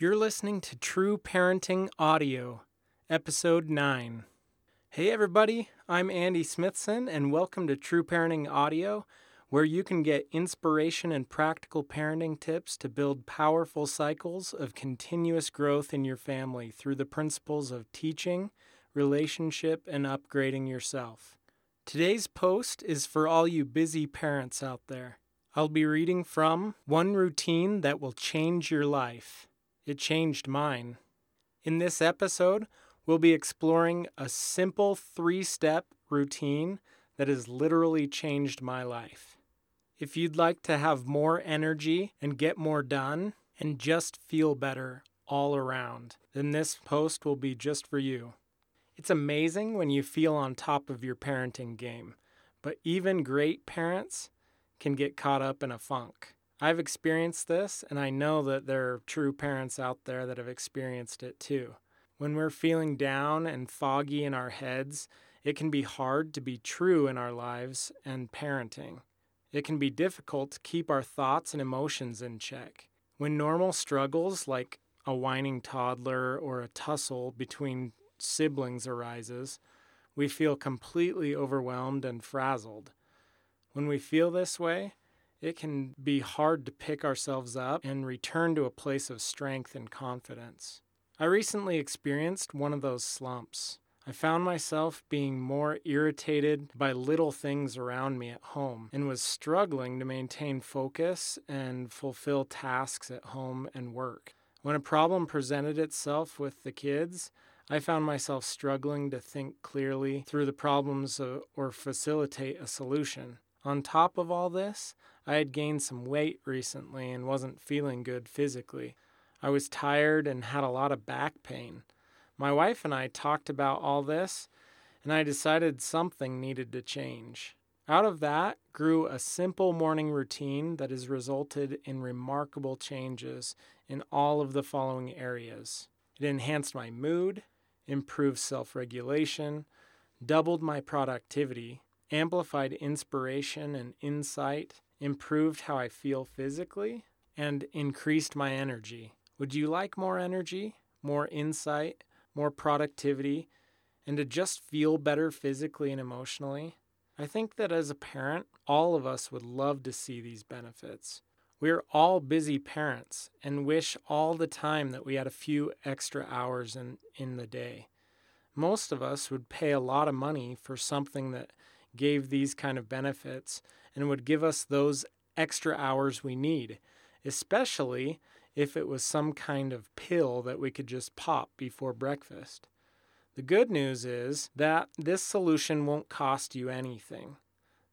You're listening to True Parenting Audio, Episode 9. Hey, everybody, I'm Andy Smithson, and welcome to True Parenting Audio, where you can get inspiration and practical parenting tips to build powerful cycles of continuous growth in your family through the principles of teaching, relationship, and upgrading yourself. Today's post is for all you busy parents out there. I'll be reading from One Routine That Will Change Your Life. It changed mine. In this episode, we'll be exploring a simple three step routine that has literally changed my life. If you'd like to have more energy and get more done and just feel better all around, then this post will be just for you. It's amazing when you feel on top of your parenting game, but even great parents can get caught up in a funk. I've experienced this, and I know that there are true parents out there that have experienced it too. When we're feeling down and foggy in our heads, it can be hard to be true in our lives and parenting. It can be difficult to keep our thoughts and emotions in check. When normal struggles like a whining toddler or a tussle between siblings arises, we feel completely overwhelmed and frazzled. When we feel this way, it can be hard to pick ourselves up and return to a place of strength and confidence. I recently experienced one of those slumps. I found myself being more irritated by little things around me at home and was struggling to maintain focus and fulfill tasks at home and work. When a problem presented itself with the kids, I found myself struggling to think clearly through the problems uh, or facilitate a solution. On top of all this, I had gained some weight recently and wasn't feeling good physically. I was tired and had a lot of back pain. My wife and I talked about all this, and I decided something needed to change. Out of that grew a simple morning routine that has resulted in remarkable changes in all of the following areas. It enhanced my mood, improved self regulation, doubled my productivity, amplified inspiration and insight, improved how I feel physically, and increased my energy. Would you like more energy, more insight, more productivity, and to just feel better physically and emotionally. I think that as a parent, all of us would love to see these benefits. We're all busy parents and wish all the time that we had a few extra hours in, in the day. Most of us would pay a lot of money for something that gave these kind of benefits and would give us those extra hours we need, especially if it was some kind of pill that we could just pop before breakfast. The good news is that this solution won't cost you anything.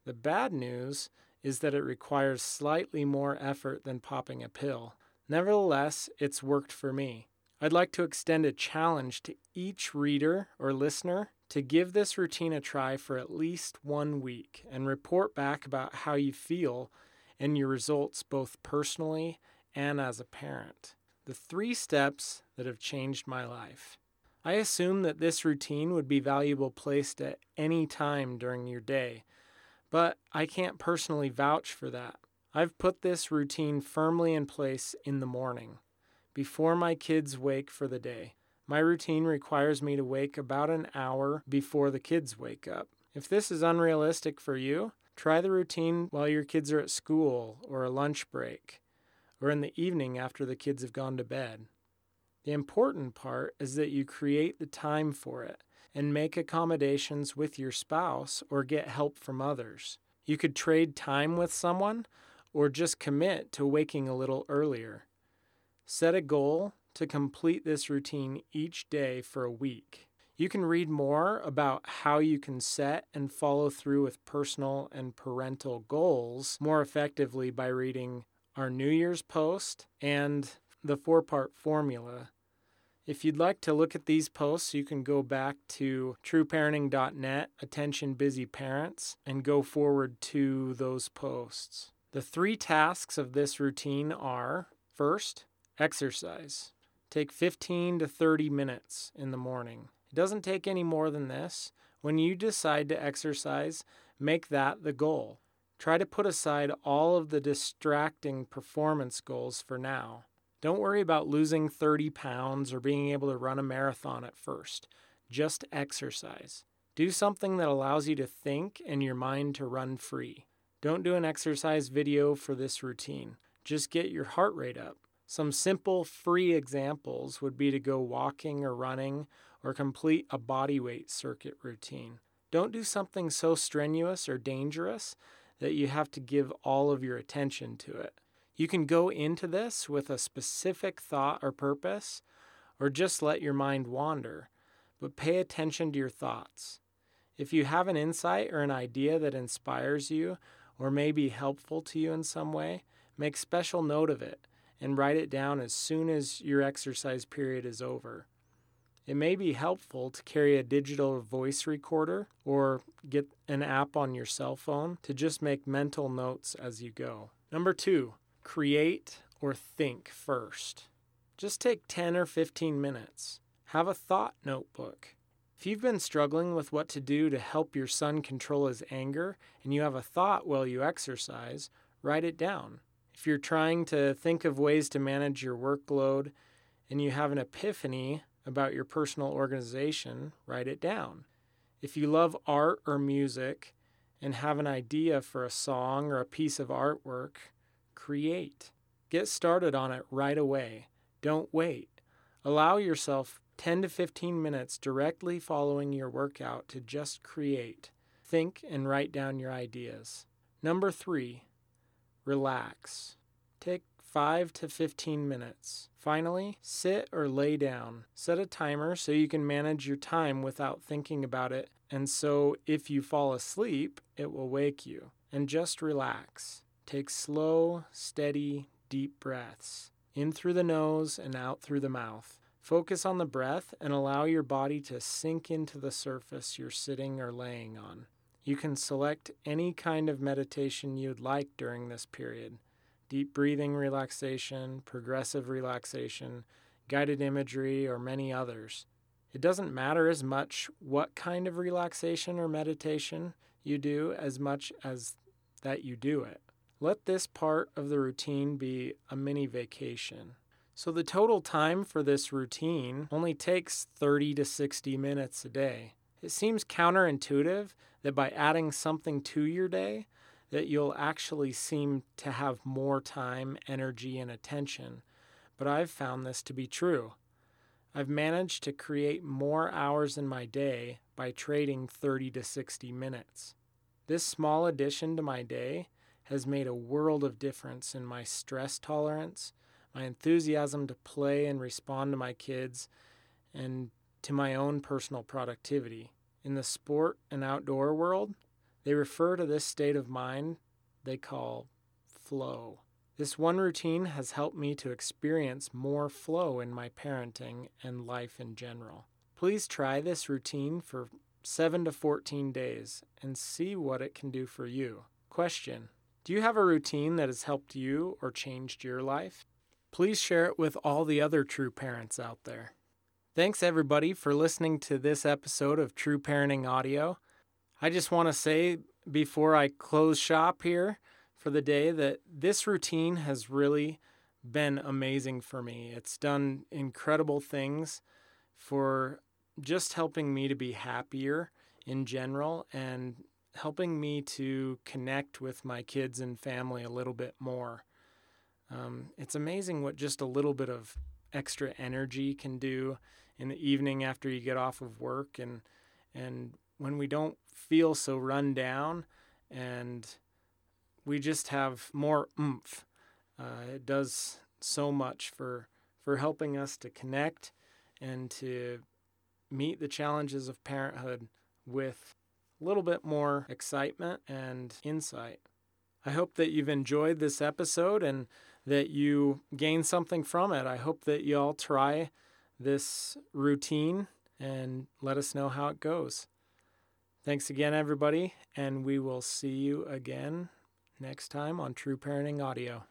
The bad news is that it requires slightly more effort than popping a pill. Nevertheless, it's worked for me. I'd like to extend a challenge to each reader or listener to give this routine a try for at least one week and report back about how you feel and your results both personally and as a parent. The three steps that have changed my life. I assume that this routine would be valuable placed at any time during your day, but I can't personally vouch for that. I've put this routine firmly in place in the morning, before my kids wake for the day. My routine requires me to wake about an hour before the kids wake up. If this is unrealistic for you, try the routine while your kids are at school or a lunch break or in the evening after the kids have gone to bed. The important part is that you create the time for it and make accommodations with your spouse or get help from others. You could trade time with someone or just commit to waking a little earlier. Set a goal to complete this routine each day for a week. You can read more about how you can set and follow through with personal and parental goals more effectively by reading our New Year's post, and the four part formula. If you'd like to look at these posts, you can go back to trueparenting.net, attention busy parents, and go forward to those posts. The three tasks of this routine are first, exercise. Take 15 to 30 minutes in the morning. It doesn't take any more than this. When you decide to exercise, make that the goal. Try to put aside all of the distracting performance goals for now. Don't worry about losing 30 pounds or being able to run a marathon at first. Just exercise. Do something that allows you to think and your mind to run free. Don't do an exercise video for this routine. Just get your heart rate up. Some simple, free examples would be to go walking or running or complete a body weight circuit routine. Don't do something so strenuous or dangerous that you have to give all of your attention to it. You can go into this with a specific thought or purpose, or just let your mind wander, but pay attention to your thoughts. If you have an insight or an idea that inspires you or may be helpful to you in some way, make special note of it and write it down as soon as your exercise period is over. It may be helpful to carry a digital voice recorder or get an app on your cell phone to just make mental notes as you go. Number two, create or think first. Just take 10 or 15 minutes. Have a thought notebook. If you've been struggling with what to do to help your son control his anger and you have a thought while you exercise, write it down. If you're trying to think of ways to manage your workload and you have an epiphany about your personal organization, write it down. If you love art or music and have an idea for a song or a piece of artwork, create. Get started on it right away. Don't wait. Allow yourself 10 to 15 minutes directly following your workout to just create. Think and write down your ideas. Number three, relax. Take 5 to 15 minutes. Finally, sit or lay down. Set a timer so you can manage your time without thinking about it, and so if you fall asleep, it will wake you. And just relax. Take slow, steady, deep breaths in through the nose and out through the mouth. Focus on the breath and allow your body to sink into the surface you're sitting or laying on. You can select any kind of meditation you'd like during this period deep breathing relaxation, progressive relaxation, guided imagery, or many others. It doesn't matter as much what kind of relaxation or meditation you do as much as that you do it. Let this part of the routine be a mini vacation. So, the total time for this routine only takes 30 to 60 minutes a day. It seems counterintuitive that by adding something to your day, that you'll actually seem to have more time, energy, and attention. But I've found this to be true. I've managed to create more hours in my day by trading 30 to 60 minutes. This small addition to my day has made a world of difference in my stress tolerance, my enthusiasm to play and respond to my kids, and to my own personal productivity. In the sport and outdoor world, they refer to this state of mind they call flow. This one routine has helped me to experience more flow in my parenting and life in general. Please try this routine for 7 to 14 days and see what it can do for you. Question Do you have a routine that has helped you or changed your life? Please share it with all the other true parents out there. Thanks, everybody, for listening to this episode of True Parenting Audio. I just want to say before I close shop here for the day that this routine has really been amazing for me. It's done incredible things for just helping me to be happier in general and helping me to connect with my kids and family a little bit more. Um, it's amazing what just a little bit of extra energy can do in the evening after you get off of work and and when we don't feel so run down and we just have more oomph. Uh, it does so much for for helping us to connect and to meet the challenges of parenthood with a little bit more excitement and insight. I hope that you've enjoyed this episode and that you gain something from it. I hope that you all try this routine and let us know how it goes. Thanks again, everybody, and we will see you again next time on True Parenting Audio.